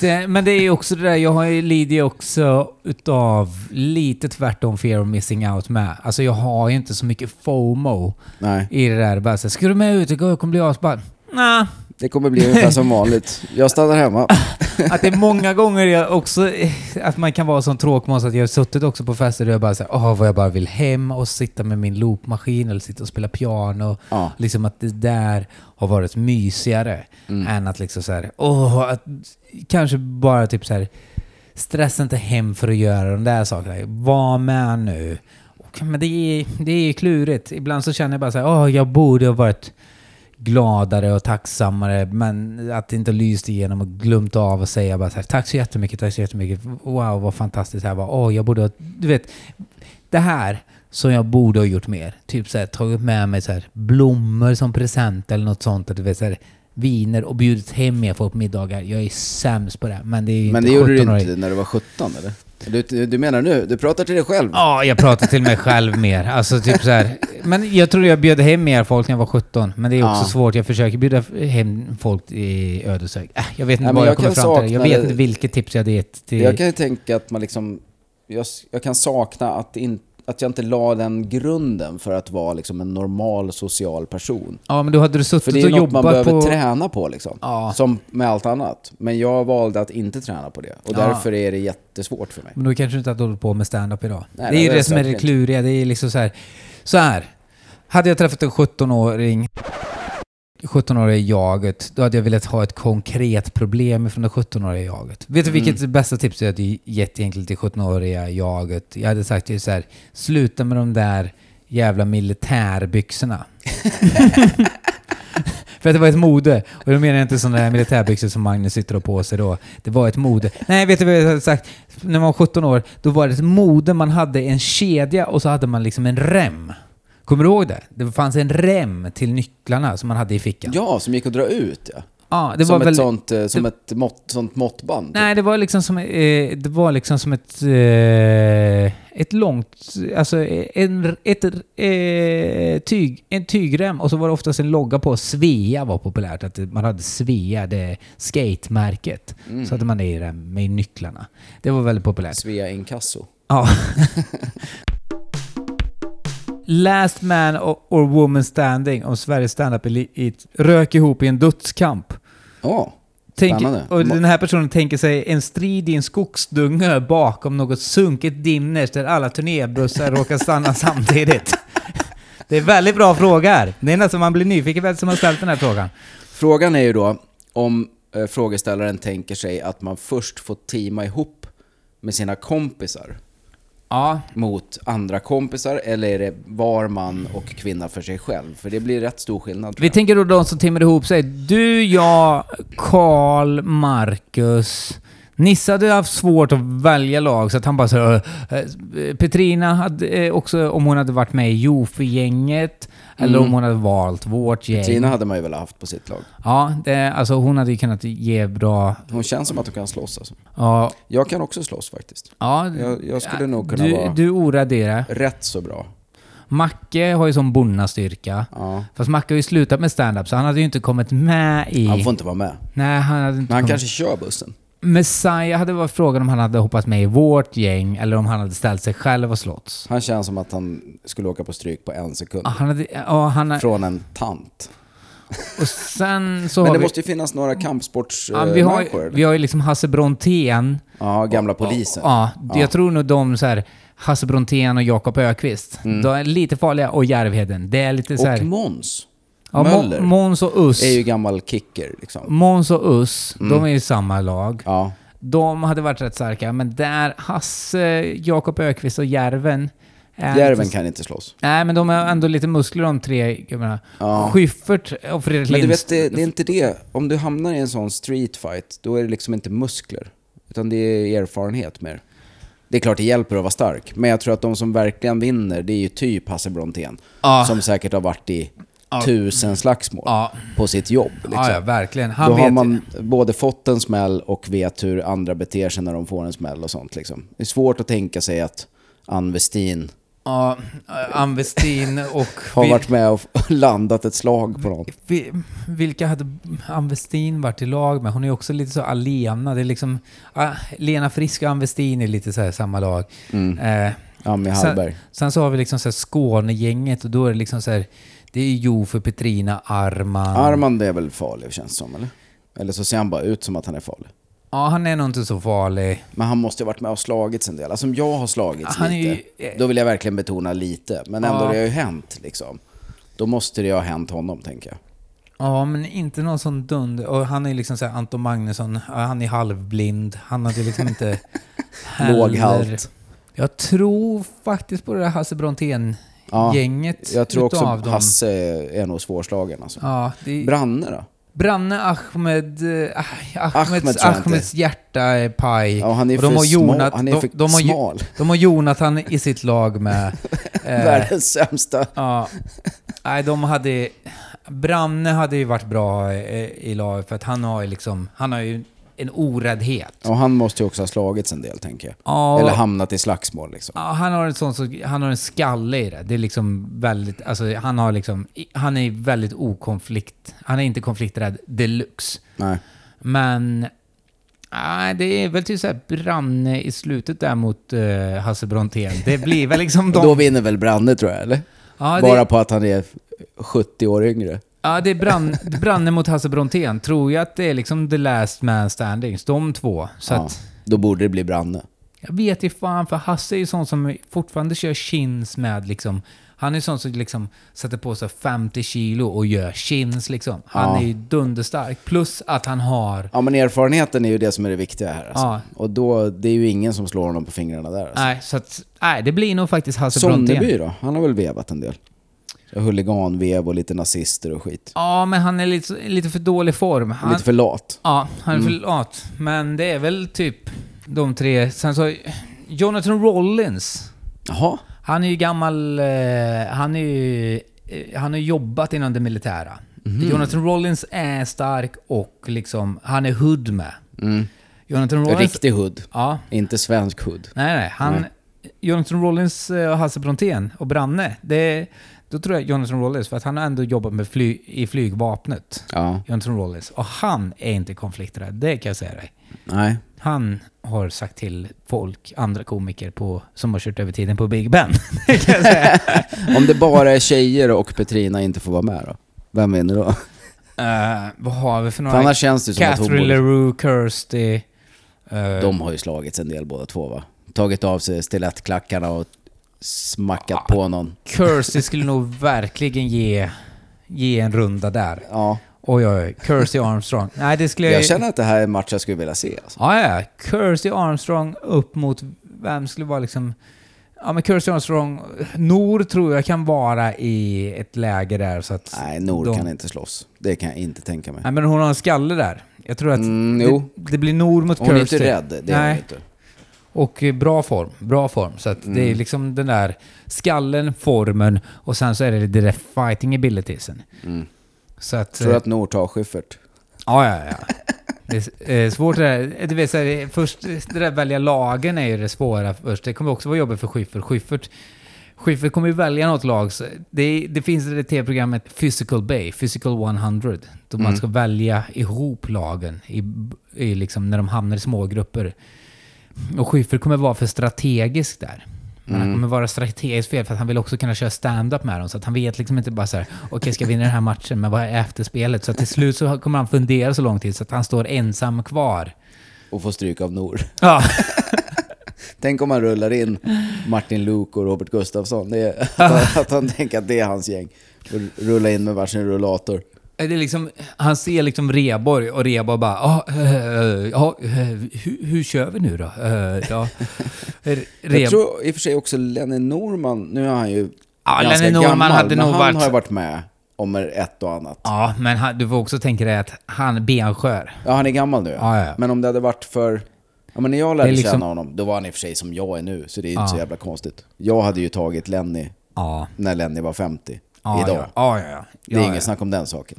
det, men det är ju också det där, jag har ju lider ju också utav lite tvärtom fear of missing out med. Alltså jag har ju inte så mycket FOMO Nej. i det där. Bara så, ska du med ut? Jag kommer bli asball. Nah. Det kommer bli ungefär som vanligt. Jag stannar hemma. Att det är många gånger jag också, eh, att man kan vara sån tråkmåns att jag har suttit också på fester där jag bara säger åh vad jag bara vill hem och sitta med min loopmaskin eller sitta och spela piano. Ja. Liksom att det där har varit mysigare än att liksom så här, åh, att, kanske bara typ så här, stressa inte hem för att göra de där sakerna. Var med nu. Och, men det är, det är klurigt. Ibland så känner jag bara så här, åh, jag borde ha varit gladare och tacksammare, men att det inte lyst igenom och glömt av och säga bara så här, tack så jättemycket, tack så jättemycket, wow vad fantastiskt det här var, åh jag borde ha, du vet, det här som jag borde ha gjort mer, typ så här, tagit med mig så här, blommor som present eller något sånt, du vet så här, viner och bjudit hem mer folk på middagar. Jag är sämst på det, men det är Men det gjorde du 17-årig. inte när du var 17 eller? Du, du menar nu? Du pratar till dig själv? Ja, jag pratar till mig själv mer. Alltså typ så här. Men jag tror jag bjöd hem mer folk när jag var 17. Men det är också Ja. svårt. Jag försöker bjuda hem folk i Ödeshög. Äh, jag vet inte men vad jag, jag kommer fram till. Jag vet det- inte vilket tips jag hade gett till... Jag kan ju tänka att man liksom... Jag, jag kan sakna att, in, att jag inte la den grunden för att vara liksom en normal social person. Ja, men då hade du För suttit det är något man behöver på... träna på liksom. Ja. Som med allt annat. Men jag valde att inte träna på det. Och Ja. därför är det jättesvårt för mig. Men då kanske du inte hade hållit på med stand-up idag. Nej, det är ju det det som är det kluriga. Det är liksom så här. Så här. Hade jag träffat en 17-åring, 17-åriga jaget, då hade jag velat ha ett konkret problem från det 17-åriga jaget. Vet du vilket Mm. bästa tips jag hade gett egentligen till 17-åriga jaget? Jag hade sagt till så här, sluta med de där jävla militärbyxorna. För att det var ett mode. Och då menar jag inte sådana där militärbyxor som Magnus sitter och på sig då. Det var ett mode. Nej, vet du vad jag hade sagt? När man var 17 år, då var det ett mode. Man hade en kedja och så hade man liksom en rem. Kommer du ihåg det? Det fanns en rem till nycklarna som man hade i fickan. Ja, som gick att dra ut ja. Ja, det som var ett väl... sånt, eh, som ett mått, sånt måttband. typ. Nej, det var liksom som, eh, det var liksom som ett, eh, ett långt, alltså en, ett, eh, tyg, en tygrem och så var det oftast en logga på. Svea var populärt, att man hade Svea, det skatemärket. Mm. Så hade man det i med nycklarna. Det var väldigt populärt. Svea Inkasso. Ja. Last man or woman standing om Sveriges standup elit rök ihop i en dödskamp. Ja, Tänk, och den här personen tänker sig en strid i en skogsdunge bakom något sunkigt dimmers där alla turnébussar råkar stanna samtidigt. Det är väldigt bra fråga här. Det är nästan man blir nyfiken vem som har ställt den här frågan. Frågan är ju då om eh, frågeställaren tänker sig att man först får teama ihop med sina kompisar Ja, mot andra kompisar eller är det var man och kvinna för sig själv? För det blir rätt stor skillnad vi jag. tänker då de som timmar ihop sig. Du, jag, Karl, Marcus. Nisse hade haft svårt att välja lag så att han bara så Petrina hade eh, också, om hon hade varit med i Jofi-gänget, eller Mm. om hon hade valt vårt gäng. Tina hade man ju väl haft på sitt lag. Ja, det, alltså hon hade ju kunnat ge bra... Hon känns som att hon kan slåss alltså. Ja, Jag kan också slåss faktiskt. ja Jag, jag skulle nog kunna du, vara du oraderar. rätt så bra. Macke har ju sån bonnastyrka. Ja. Fast Macke har ju slutat med stand-up så han hade ju inte kommit med i... Han får inte vara med. Nej, han hade inte Men han kommit... kanske kör bussen. Messiah hade varit frågan om han hade hoppat med i vårt gäng eller om han hade ställt sig själv och slåtts. Han känns som att han skulle åka på stryk på en sekund. Ja, Han hade, ja, han, Från en tant. och sen så Men det vi... måste ju finnas några ja, kampsportsmänniskor. vi, har, ju- vi har ju liksom Hasse Brontén. Ja, gamla polisen. Ja, Ja. jag tror nog de så här Hasse Brontén och Jakob Ökvist. De är lite farliga. Och Järvheden. Det är lite så Och här... Måns ja, Möller Måns och Us. är ju gammal kicker liksom. Måns och Us, de är ju samma lag. Ja, De hade varit rätt starka, men där Hasse, Jakob Ökvist och Järven... är Järven lite- kan inte slåss. Nej, men de har ändå lite muskler de tre gubbarna. Ja. Schyffert och Fredrik Men du vet, det, det är inte det. Om du hamnar i en sån street fight, då är det liksom inte muskler. Utan det är erfarenhet mer. Det är klart det hjälper att vara stark, men jag tror att de som verkligen vinner, det är ju typ Hasse Brontén. Ja. Som säkert har varit i Ja. tusen slagsmål Ja. på sitt jobb. Liksom. Ja, ja, verkligen. Han Då har man både fått en smäll och vet hur andra beter sig när de får en smäll och sånt. Liksom. Det är svårt att tänka sig att Ann Westin Ja, Ann Westin och... har varit med och landat ett slag på någon. vi, vilka hade Ann Westin varit i lag med? Hon är också lite så alena. Det är liksom... ah, Lena Frisk och Ann Westin är lite så här samma lag. Mm. Eh, Ami sen, Hallberg. sen så har vi liksom så här Skånegänget och då är det liksom så här... Det är Jofe, Petrina, Arman. Armand är väl farlig känns det som, eller? Eller så ser han bara ut som att han är farlig. Ja, han är nog inte så farlig. Men han måste ju varit med och slagits en del. Alltså om jag har slagits Han är ju- lite, då vill jag verkligen betona lite. Men ändå, Ja. det har ju hänt liksom. Då måste det ju ha hänt honom, tänker jag. Ja, men inte någon sån dunder. Och han är liksom så här Anton Magnusson, han är halvblind. Han hade liksom inte Låg halt. Jag tror faktiskt på det där Hasse Brontén-gänget. Ja, Jag tror också dem. Hasse är nog svårslagen alltså. Ja, det Branne då? Branne Ahmed... Eh, Ahmed Ahmeds, inte. Ahmeds hjärta är paj. Ja, han är Och de för har. Jonat- Han är de- för de har ju- smal. De har Jonathan i sitt lag med. Eh, Världens sämsta. ja. Nej, de hade... Branne hade ju varit bra eh, i lag för att han har ju liksom... Han har ju en oräddhet. Och han måste ju också ha slagits en del, tänker jag. Ja, Eller hamnat i slagsmål liksom. ja, han har en sån, så, han har en skalle i det. Det är liksom väldigt, alltså han har liksom, han är väldigt okonflikt, han är inte konflikträdd deluxe. Nej. Men nej, det är väl typ såhär Branne i slutet där mot uh, Hasse Brontén. Det blir väl liksom de... då vinner väl Branne tror jag, eller? det, Bara på att han är 70 år yngre. Ja, det är Brann, Branne mot Hasse Brontén. Tror jag att det är liksom the last man standings, de två. Så Ja. att, Då borde det bli Branne. jag vet ju fan, för Hasse är ju sån som fortfarande kör chins med liksom... Han är sån som liksom sätter på sig 50 kilo och gör chins liksom. Han Ja. är ju dunderstark. Plus att han har... Ja men erfarenheten är ju det som är det viktiga här alltså. Ja. Och då, det är ju ingen som slår honom på fingrarna där alltså. Nej, så att... Nej, det blir nog faktiskt Hasse Brontén. Sonneby då? Han har väl vevat en del? Huliganvev och lite nazister och skit. Ja, men han är lite, lite för dålig form. Han, Lite för lat. Ja, han är Mm. för lat. Men det är väl typ de tre. Sen så... Jonathan Rollins. Jaha. Han är ju gammal... Eh, han är ju... Eh, han har jobbat inom det militära. Mhm. Jonathan Rollins är stark och liksom... Han är hood med. Mm. Jonathan Rollins... Riktig hood. Ja. Inte svensk hood. Nej, nej. Han... Nej. Jonathan Rollins eh, och Hasse Brontén och Branne. Det, då tror jag Jonathan Rollins, för att han har ändå jobbat med fly, i flygvapnet. Ja. Jonathan Rollins. Och han är inte konflikträdd, det kan jag säga dig. Nej. Han har sagt till folk, andra komiker på, som har kört över tiden på Big Ben. kan jag säga. Om det bara är tjejer och Petrina inte får vara med då? Vem vinner då? Eh, vad har vi för För några? annars känns det som att hon Catherine borde... LaRue, Kirsty. eh, De har ju slagits en del båda två va? Tagit av sig stilettklackarna och smackat Ja. på någon. Kirsty skulle nog verkligen ge, ge en runda där. Ja. Oj, oj, oj. Kirsty Armstrong. Nej, det skulle jag... Jag känner att det här är en match jag skulle vilja se. Alltså. Ja, ja. Kirsty Armstrong upp mot... Vem skulle vara liksom... Ja, men Kirsty Armstrong... Nor tror jag kan vara i ett läge där så att... Nej, Nor de- kan inte slåss. Det kan jag inte tänka mig. Nej, men hon har en skalle där. Jag tror att Mm, det, det blir Nor mot Hon är Kirsty. inte rädd, det är hon Nej, inte. Och eh, bra form. Bra form. Så att det är Mm. liksom den där skallen, formen och sen så är det det där fighting abilitiesen. Mm. Så att... Tror du eh, att Nor tar Schyffert? Ja, ja, ja. Det är eh, svårt det där. Du vet, så här, först, det där välja lagen är ju det svåra först. Det kommer också vara jobbigt för Schyffert. Schyffert, Schyffert kommer ju välja något lag. Det, det finns det tv-programmet Physical Bay, Physical 100. Då man Mm. ska välja ihop lagen i, i liksom, när de hamnar i smågrupper. Och Schyffert kommer vara för strategisk där. Men han Mm. kommer vara strategiskt fel för att han vill också kunna köra stand-up med dem. Så att han vet liksom inte bara så här, okej ska jag vinna den här matchen, men vad är efterspelet? Så till slut så kommer han fundera så lång tid så att han står ensam kvar. Och får stryk av Nor. Ja, Tänk om man rullar in Martin Luuk och Robert Gustafsson. Det är, att, han, att han tänker att det är hans gäng. Och rulla in med varsin rullator. Det är liksom, han ser liksom Reborg och Reborg bara, ja, eh, ja, eh, hur, hur kör vi nu då? Eh, ja. Jag tror i och för sig också Lenny Norman, nu är han ju Ja, ganska Lenny Norman gammal, hade men nog han varit- har ju varit med om ett och annat. Ja, men han, du får också tänka dig att han benskör. Ja, han är gammal nu Ja, ja, ja. Men om det hade varit för... Ja, men när jag lärde liksom- känna honom, då var han i och för sig som jag är nu, så det är inte Ja. så jävla konstigt. Jag hade ju tagit Lenny Ja. när Lenny var 50, ja idag. Ja, ja, ja. ja. Det är ja, inget ja. snack om den saken.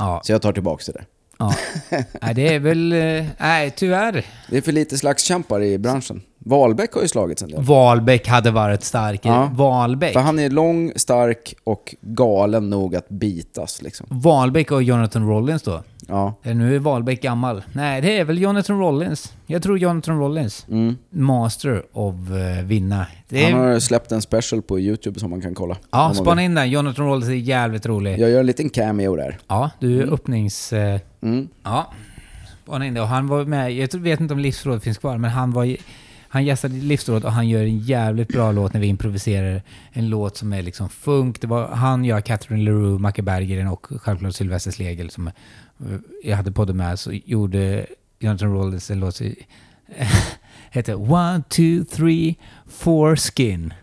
Ja, Så jag tar tillbaka det där. ja. Nej, det är väl... eh, Nej, tyvärr. Det är för lite slagskämpar i branschen. Wahlbeck har ju slagits en del. Wahlbeck hade varit stark. Ja. Wahlbeck. För han är lång, stark och galen nog att bitas liksom. Wahlbeck och Jonathan Rollins då? Ja. Nu är Wahlbeck gammal. Nej, det är väl Jonathan Rollins. Jag tror Jonathan Rollins. Mm. Master of uh, vinna. Är, Han har släppt en special på YouTube som man kan kolla. ja, spana in den. Jonathan Rollins är jävligt rolig. Jag gör en liten cameo där. Ja, du är öppnings... eh, Mm. ja, spana in det. Och han var med, jag vet inte om Livsråd finns kvar, men han var han gästade Livsråd och han gör en jävligt bra låt när vi improviserar en låt som är liksom funk. Det var han, jag, Catherine LaRue, Macke Berggren och självklart Sylvester Slegel som eh, jag hade podden med. Så gjorde Jonathan Rollins en låt som hette One, two, three, four skin.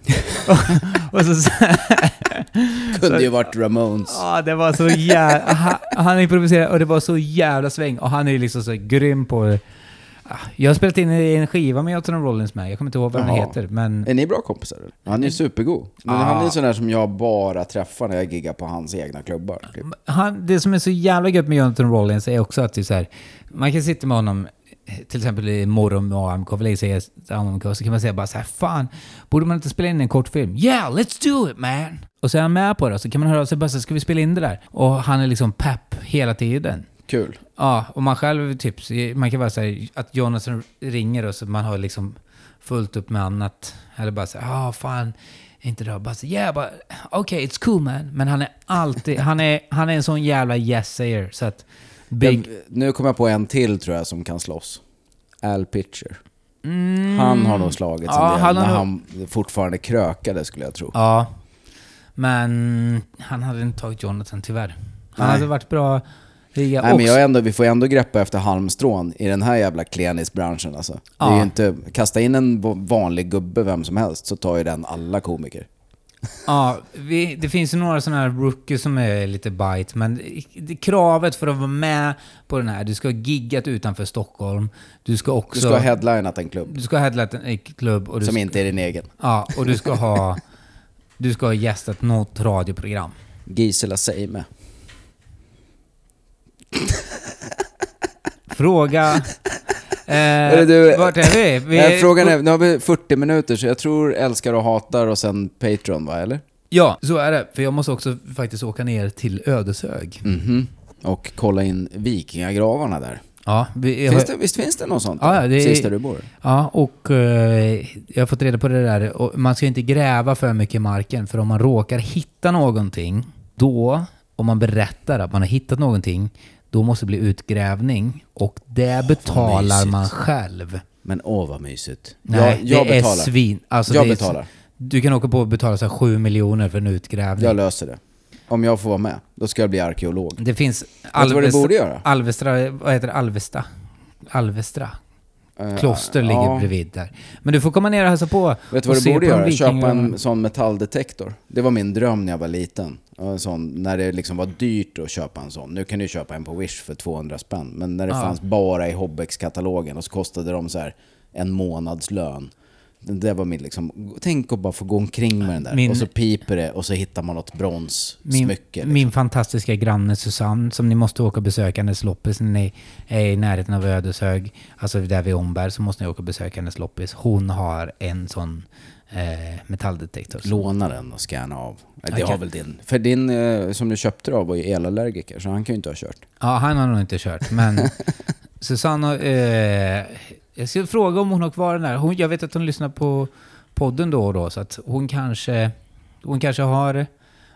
och, så, Kunde ju varit Ramones. Ja, det var så jävla... Han, han improviserade och det var så jävla sväng. Och han är liksom så grym på det. Jag har spelat in en skiva med Jonathan Rollins med. Jag kommer inte ihåg vad den Jaha. heter, men... Är ni bra kompisar? eller? Han är supergod. Men han är sån där som jag bara träffar när jag giggar på hans egna klubbar. Typ. Han, det som är så jävla gött med Jonathan Rollins är också att det är så här, man kan sitta med honom till exempel i morgon med AMK, vill jag säga AMK, så kan man säga bara så här, fan, borde man inte spela in en kortfilm? Yeah, let's do it man! Och så är han med på det, så kan man höra av sig bara så här, ska vi spela in det där? Och han är liksom pepp hela tiden. Kul. Ja, och man själv typ, man kan bara säga att Jonathan ringer och så man har liksom fullt upp med annat. Eller bara säga, ja ah, fan, inte det Bara så, yeah, but okay, it's cool man. Men han är alltid, han är, han är en sån jävla yes-sayer så att Big... Jag, nu kommer jag på en till tror jag som kan slåss. Al Pitcher. Mm, Han har nog slagits Ja, en del han när nog- han fortfarande krökade skulle jag tro. Ja. Men han hade inte tagit Jonathan tyvärr. Han Nej. hade varit bra Nej, men jag ändå, vi får ändå greppa efter halmstrån i den här jävla klenisbranschen alltså. Det är Ja. inte, kasta in en vanlig gubbe vem som helst så tar ju den alla komiker. Ja, vi, det finns ju några sådana här rookies som är lite bite, men det, kravet för att vara med på den här, du ska ha giggat utanför Stockholm, du ska också... Du ska ha headlinat en klubb du ska ha headlinat en klubb och du som ska, inte är din egen. Ja, och du ska ha... Du ska ha gästat något radioprogram. Gisela Seime. Fråga... Eh, du, vart är vi? vi Eh, Frågan är, nu har vi 40 minuter så jag tror älskar och hatar och sen Patreon va, eller? Ja, så är det. För jag måste också faktiskt åka ner till Ödeshög. Mhm. Och kolla in vikingagravarna där. Ja, vi, Finns det, visst finns det något sånt? Ja, där? det är- Sist där du bor? Ja, och eh, jag har fått reda på det där. Och man ska inte gräva för mycket i marken, för om man råkar hitta någonting, då, om man berättar att man har hittat någonting, då måste det bli utgrävning. Och det betalar mysigt. man själv. Men åh vad mysigt. Nej, jag jag det betalar. är svin. Alltså, jag är betalar. Du kan åka på och betala så här 7 miljoner för en utgrävning. Jag löser det. Om jag får vara med, då ska jag bli arkeolog. det finns... Göra? Alvestra, vad heter det? Alvesta? Alvestra? Eh, Kloster ligger ja. bredvid där. Men du får komma ner och hälsa på. Vet du vad du borde göra? Köpa vikingarna. en sån metalldetektor. Det var min dröm när jag var liten. En sån, när det liksom var dyrt att köpa en sån. Nu kan du köpa en på Wish för 200 spänn. Men när det Ja. fanns bara i Hobbex-katalogen och så kostade de så här en månads lön. Det var min liksom, tänk att bara få gå omkring med den där. Min- och så piper det och så hittar man något min, bronssmycke. Liksom. min fantastiska granne Susanne, som ni måste åka och besöka hennes loppis när ni är i närheten av Ödeshög, alltså där vid Omberg, så måste ni åka och besöka hennes loppis. Hon har en sån eh, metalldetektor. Låna den och scanna av. Det Okej. har väl din. För din eh, som du köpte av var ju elallergiker, så han kan ju inte ha kört. Ja, han har nog inte kört, men Susanne, eh, jag ska fråga om hon har kvar den där. Hon, jag vet att hon lyssnar på podden då och då, så att hon kanske, hon kanske har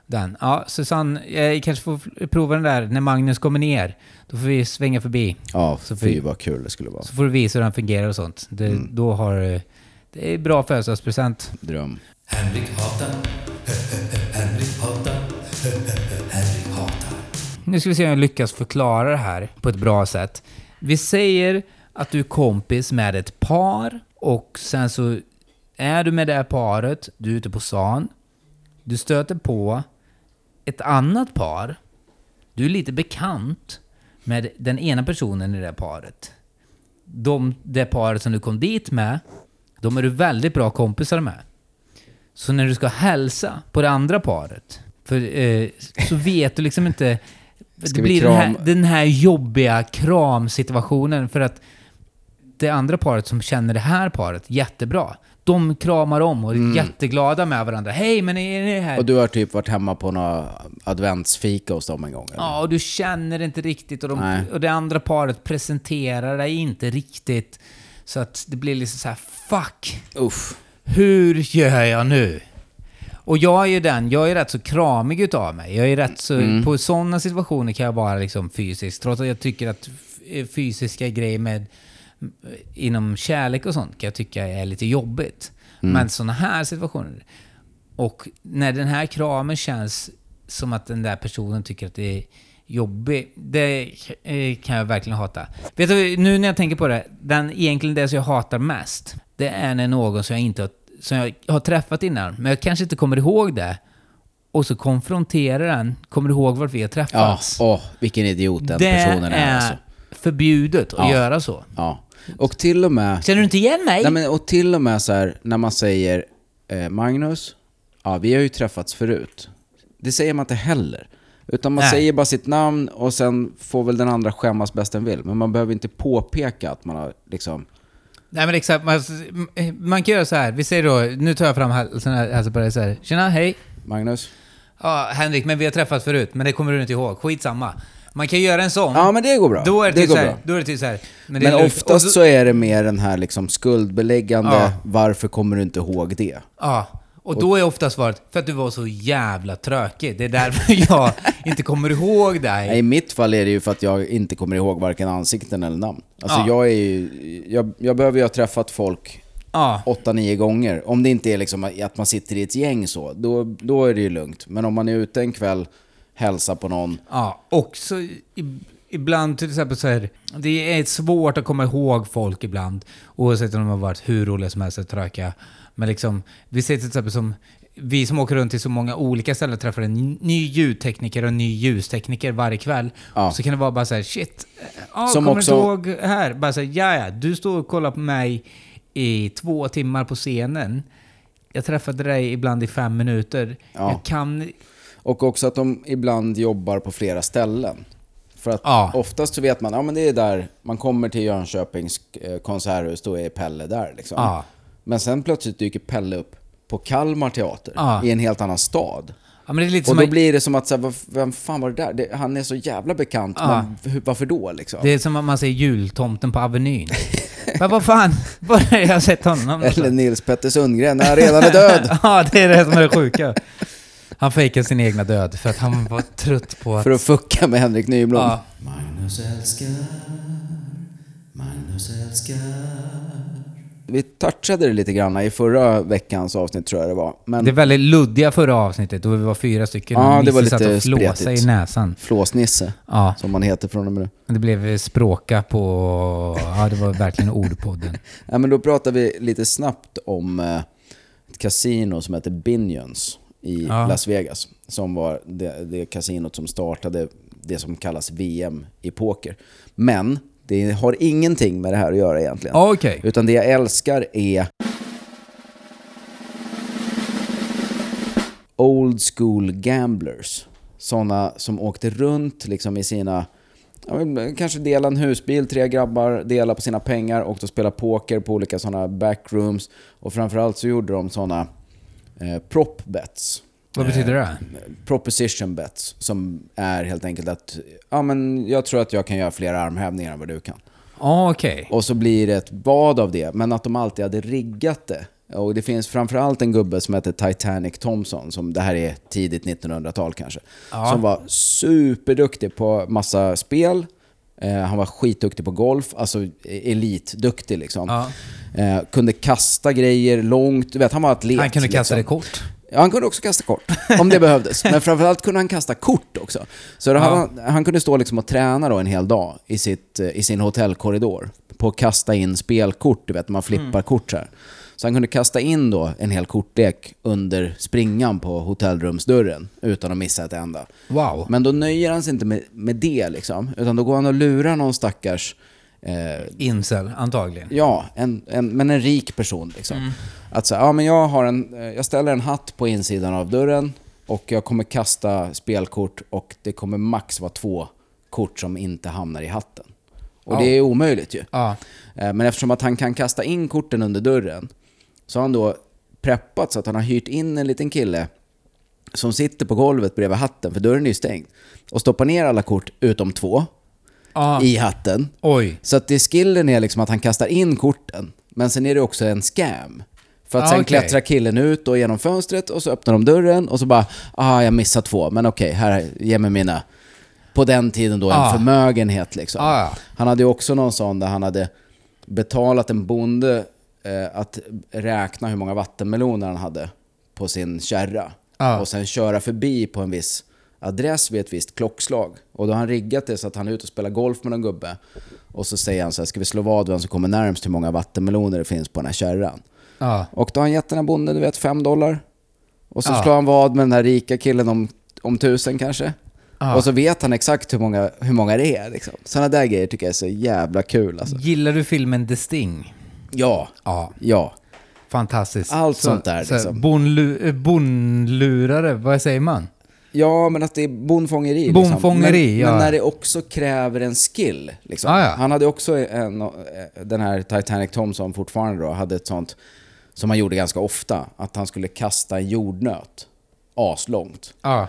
den. Ja, Susanne, jag kanske får prova den där när Magnus kommer ner. Då får vi svänga förbi. Ja, Så fy vad kul det skulle vara. Så får du visa hur den fungerar och sånt. Det, Mm. Då har eh, det är bra födelsedagspresent. Dröm. Henrik hatar, Henrik hatar, Henrik hatar. Nu ska vi se om jag lyckas förklara det här på ett bra sätt. Vi säger att du är kompis med ett par och sen så är du med det här paret, du är ute på stan, du stöter på ett annat par, du är lite bekant med den ena personen i det här paret. De, det paret som du kom dit med, de är du väldigt bra kompisar med. Så när du ska hälsa på det andra paret, för, eh, så vet du liksom inte... Ska det blir den här, den här jobbiga kramsituationen för att det andra paret som känner det här paret jättebra, de kramar om och är jätteglada med varandra. Hej, men är ni här? Mm. Och du har typ varit hemma på några adventsfika hos dem en gång? Eller? Ja, och du känner det inte riktigt och, de, och det andra paret presenterar dig inte riktigt. Så att det blir liksom så här, fuck! Uff. Hur gör jag nu? Och jag är ju den, jag är rätt så kramig utav mig. Jag är rätt så, Mm. på sådana situationer kan jag vara liksom fysisk. Trots att jag tycker att fysiska grejer med inom kärlek och sånt kan jag tycka är lite jobbigt. Mm. Men sådana här situationer. Och när den här kramen känns som att den där personen tycker att det är jobbigt, det eh, kan jag verkligen hata. Vet du, nu när jag tänker på det, den egentligen det som jag hatar mest, det är när någon som jag inte har, som jag har träffat innan, men jag kanske inte kommer ihåg det, och så konfronterar den, kommer du ihåg vart vi har Ja, träffats? åh, vilken idiot den det personen är, är alltså. förbjudet att Ja. göra så. Ja. Och till och med... Känner du inte igen mig? Nej, men, och till och med så här, när man säger eh, Magnus, ja vi har ju träffats förut. Det säger man inte heller. Utan man Nej. säger bara sitt namn och sen får väl den andra skämmas bäst den vill. Men man behöver inte påpeka att man har liksom... Nej men exakt, man, man kan göra så här. Vi säger då, nu tar jag fram hälsan här, hälsar på dig så här. Tjena, hej. Magnus? Ja, Henrik, men vi har träffats förut, men det kommer du inte ihåg. Skitsamma. Man kan göra en sån. Ja men det går bra. Då är det, det typ går så här, bra. då är det typ så här. Men lugnt. oftast Och så är det mer den här liksom skuldbeläggande, Ja. varför kommer du inte ihåg det? Ja, och då är ofta svaret för att du var så jävla trökig. Det är därför jag inte kommer ihåg Nej, dig. I mitt fall är det ju för att jag inte kommer ihåg varken ansikten eller namn. Alltså Ja. jag är ju, jag, jag behöver ju ha träffat folk Ja, 8-9 gånger. Om det inte är liksom att man sitter i ett gäng så, då, då är det ju lugnt. Men om man är ute en kväll, hälsar på någon. ja. Och så i- ibland till exempel så här. Det är svårt att komma ihåg folk ibland. Oavsett om de har varit hur roliga som helst att tröka. Men liksom, vi ser till exempel som vi som åker runt till så många olika ställen träffar en ny ljudtekniker och en ny ljustekniker varje kväll. Ja. Så kan det vara bara så här, shit, ja, Som kommer också- du inte ihåg här? Bara så här, ja, ja, du står och kollar på mig i två timmar på scenen. Jag träffade dig ibland i fem minuter. Ja. Jag kan... Och också att de ibland jobbar på flera ställen. För att Ja. oftast så vet man, ja men det är där, man kommer till Jönköpings eh, konserthus, då är Pelle där liksom. Ja. Men sen plötsligt dyker Pelle upp på Kalmar teater, Ja. i en helt annan stad. Ja, Och då att- blir det som att, så här, vem fan var det där? Det, han är så jävla bekant, Ja. men varför då liksom? Det är som att man säger jultomten på Avenyn. Men vad fan, var är jag har sett honom? Eller Nils Petter Sundgren, när han redan är död. ja, det är det som är det sjuka. Han fejkade sin egna död för att han var trött på att... För att fucka med Henrik Nyblom. Ja, Magnus älskar, Magnus älskar. Vi touchade det lite grann i förra veckans avsnitt tror jag det var. Men det är väldigt luddiga förra avsnittet då vi var fyra stycken Ja, och det var lite och flåsade spretigt. i näsan. Flåsnisse, Ja, som man heter från och med nu. det blev språka på... Ja, det var verkligen ordpodden. Ja, men då pratar vi lite snabbt om eh, ett kasino som heter Binions i Ja. Las Vegas. Som var det, det kasinot som startade det som kallas VM i poker. Men det har ingenting med det här att göra egentligen. Okej. Utan det jag älskar är old school gamblers. Sådana som åkte runt liksom i sina, kanske dela en husbil, tre grabbar, dela på sina pengar, och spela poker på olika sådana backrooms. Och framförallt så gjorde de sådana eh, prop bets. Vad betyder det? Proposition bets, som är helt enkelt att ja, men jag tror att jag kan göra fler armhävningar än vad du kan. Ja, Okej. Och så blir det ett bad av det, men att de alltid hade riggat det. Och det finns framförallt en gubbe som heter Titanic Thompson, som det här är tidigt 1900-tal kanske. Ja. Som var superduktig på massa spel. Eh, han var skitduktig på golf, alltså elitduktig liksom. Ja. Eh, kunde kasta grejer långt, du vet han var atlet. Han kunde kasta liksom. det kort. Ja, han kunde också kasta kort, om det behövdes. Men framförallt kunde han kasta kort också. Så Ja. han, han kunde stå liksom och träna då en hel dag i, sitt, eh, i sin hotellkorridor. På att kasta in spelkort, du vet, man flippar Mm. kort så här. Så han kunde kasta in då en hel kortlek under springan på hotellrumsdörren utan att missa ett enda. Wow. Men då nöjer han sig inte med, med det liksom, utan då går han och lurar någon stackars eh, Incel, antagligen. Ja, en, en, men en rik person liksom. Mm. Att säga, ja men jag har en, eh, jag ställer en hatt på insidan av dörren och jag kommer kasta spelkort och det kommer max vara två kort som inte hamnar i hatten. Och Ja. det är omöjligt ju. Ja. Eh, Men eftersom att han kan kasta in korten under dörren så har han då preppat så att han har hyrt in en liten kille som sitter på golvet bredvid hatten, för dörren är ju stängd, och stoppar ner alla kort utom två Ja. i hatten. Oj. Så att det skillen är liksom att han kastar in korten, men sen är det också en scam. För att Ah, sen okej. klättrar killen ut och genom fönstret och så öppnar de dörren och så bara ah jag missade två, men okej, här, ge mig mina. På den tiden då en Ah. förmögenhet liksom. Ah. Han hade ju också någon sån där han hade betalat en bonde att räkna hur många vattenmeloner han hade på sin kärra. Ah. Och sen köra förbi på en viss adress vid ett visst klockslag. Och då har han riggat det så att han är ute och spelar golf med en gubbe. Och så säger han så här, ska vi slå vad vem som kommer närmst hur många vattenmeloner det finns på den här kärran. Ja. Och då har han gett den här bonden, du vet, fem dollar. Och så Ja. slår han vad med den här rika killen om, om tusen kanske. Ja. Och så vet han exakt hur många, hur många det är. Liksom. Sådana där grejer tycker jag är så jävla kul. Alltså. Gillar du filmen The Sting? Ja, Ja, ja. fantastiskt. Allt sånt där, så, liksom. bonlu, eh, bonlurare, vad säger man? Ja, men att det är bondfångeri. Bondfångeri, liksom. men, ja. men när det också kräver en skill. Liksom. Ah, ja. Han hade också en, den här Titanic Thompson fortfarande då, hade ett sånt som han gjorde ganska ofta. Att han skulle kasta en jordnöt aslångt. Ja,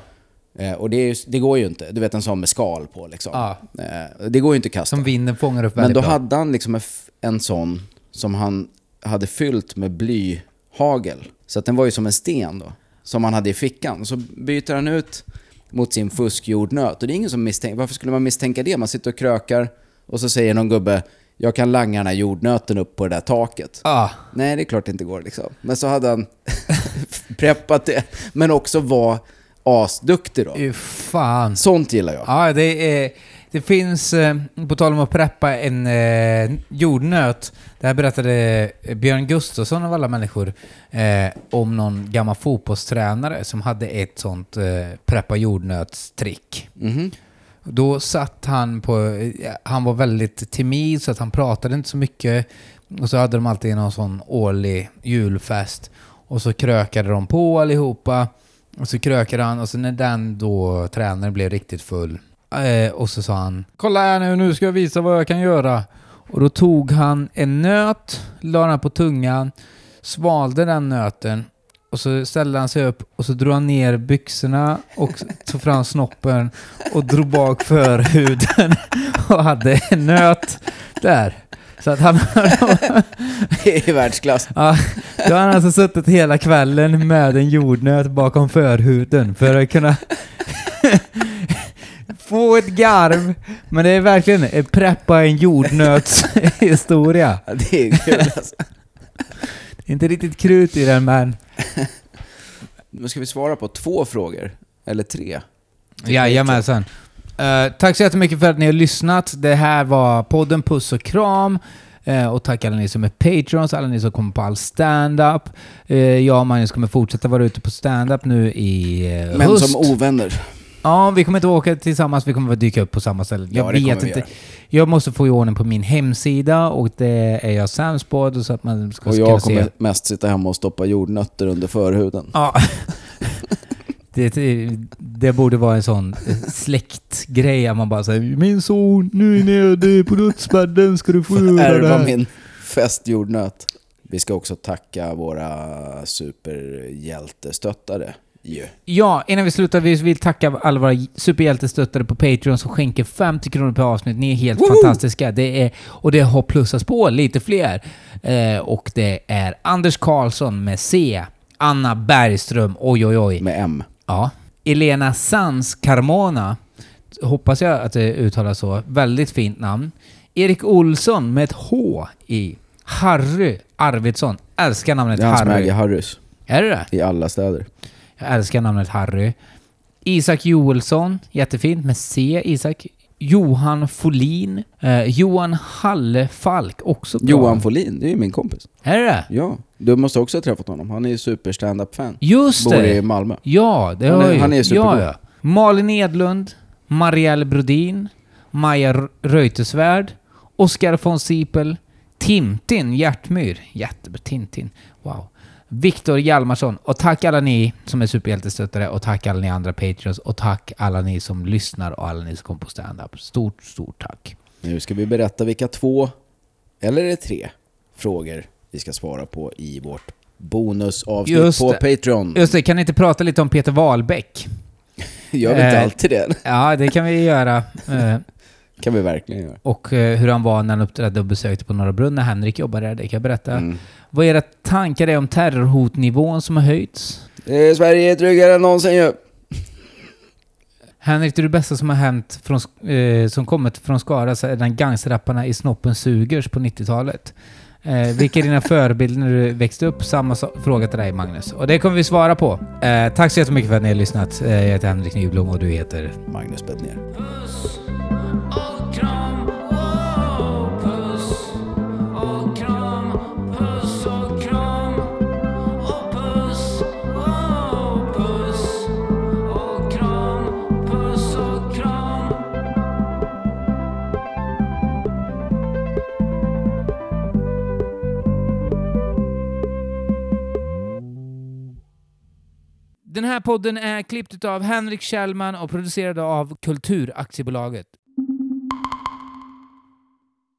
Eh, och det, är, det går ju inte. Du vet en sån med skal på liksom. Ja. Eh, det går ju inte att kasta. som vinden fångar upp Men väldigt då bra. hade han liksom en en sån som han hade fyllt med blyhagel. Så att den var ju som en sten då. Som han hade i fickan. Så byter han ut mot sin fuskjordnöt. Och det är ingen som misstänker. Varför skulle man misstänka det? Man sitter och krökar och så säger någon gubbe jag kan langa den här jordnöten upp på det där taket. Ja, Nej, det är klart det inte går liksom. Men så hade han preppat det. Men också var asduktig då. uh, fan. Sånt gillar jag. Ja, det, är, det finns, eh, på tal om att preppa en eh, jordnöt. Det här berättade Björn Gustafsson av alla människor eh, om någon gammal fotbollstränare som hade ett sånt eh, preppa jordnötstrick. Mhm. Då satt han på, eh, han var väldigt timid så att han pratade inte så mycket. Och så hade de alltid någon sån årlig julfest. Och så krökade de på allihopa. Och så krökade han och så när den då tränaren blev riktigt full. Eh, och så sa han Kolla här nu, nu ska jag visa vad jag kan göra. Och då tog han en nöt, la den på tungan, svalde den nöten och så ställde han sig upp och så drog han ner byxorna och tog fram snoppen och drog bak förhuden och hade en nöt där. Så att han... Det är världsklass. Ja, då har han alltså suttit hela kvällen med en jordnöt bakom förhuden för att kunna få ett garv. Men det är verkligen ett preppa en jordnötshistoria. Ja, det är kul alltså. Inte riktigt krut i den men... Nu ska vi svara på två frågor. Eller tre. Jajamensan. Uh, tack så jättemycket för att ni har lyssnat. Det här var podden Puss och Kram. Eh, och tack alla ni som är patrons, alla ni som kommer på all stand-up. Eh, jag och Magnus kommer fortsätta vara ute på stand-up nu i uh, Men höst. som ovänner. Ja, vi kommer inte åka tillsammans, vi kommer att dyka upp på samma ställe. Ja, Jag det kommer vet vi inte. göra. Jag måste få i ordning på min hemsida och det är jag sämst på, så att man ska Och kunna jag se. kommer mest sitta hemma och stoppa jordnötter under förhuden. Ja. Det, det borde vara en sån släktgrej, att man bara säger Min son, nu är ni nere på dödsbädden, ska du få göra det Ärva här." min festjordnöt. Vi ska också tacka våra superhjältestöttare. Ju. Ja, innan vi slutar, vi vill tacka alla våra superhjältestöttare på Patreon som skänker 50 kronor per avsnitt. Ni är helt fantastiska. Det är, och det har plussats på lite fler. Eh, och det är Anders Karlsson med C. Anna Bergström, oj oj oj. Med M. Ja. Elena Sans Carmona, hoppas jag att det uttalas så. Väldigt fint namn. Erik Olsson med ett H i. Harry Arvidsson. Älskar namnet Det är han som Harry. äger Harrys. Är det det? I alla städer. Jag älskar namnet Harry. Isak Joelsson, jättefint med C, Isak. Johan Folin. Eh, Johan Hallefalk, också bra. Johan Folin, det är ju min kompis. Är det det? Ja, du måste också ha träffat honom. Han är ju super stand-up-fan. Just Bor i det! Malmö. Ja, det har jag han är ju. superbra. ja, ja. Malin Edlund, Marielle Brodin, Maja Reuterswärd, Oskar von Sipel, Tintin Hjärtmyr. Jättebra, Tintin. Wow. Viktor Hjalmarsson. Och tack alla ni som är superhjältestöttare och tack alla ni andra patreons och tack alla ni som lyssnar och alla ni som kommer på stand-up. Stort, stort tack. Nu ska vi berätta vilka två, eller är det tre, frågor vi ska svara på i vårt bonusavsnitt Just på det. Patreon. Just det, kan ni inte prata lite om Peter Wahlbeck? Gör vi inte Eh, alltid det? Ja, det kan vi göra. Kan vi verkligen göra. Och eh, hur han var när han uppträdde och besökte på Norra Brunn när Henrik jobbade där, det kan jag berätta. Mm. Vad era tankar är om terrorhotnivån som har höjts? Eh, Sverige är tryggare än någonsin ju. Henrik, det är det bästa som har hänt från, eh, som kommit från Skara sedan gangsterrapparna i Snoppen Sugers på 90-talet. Eh, vilka är dina förebilder när du växte upp? Samma so- fråga till dig Magnus. Och det kommer vi svara på. Eh, tack så jättemycket för att ni har lyssnat. Eh, jag heter Henrik Nyblom och du heter... Magnus Bednér. Den här podden är klippt av Henrik Kjellman och producerad av Kulturaktiebolaget.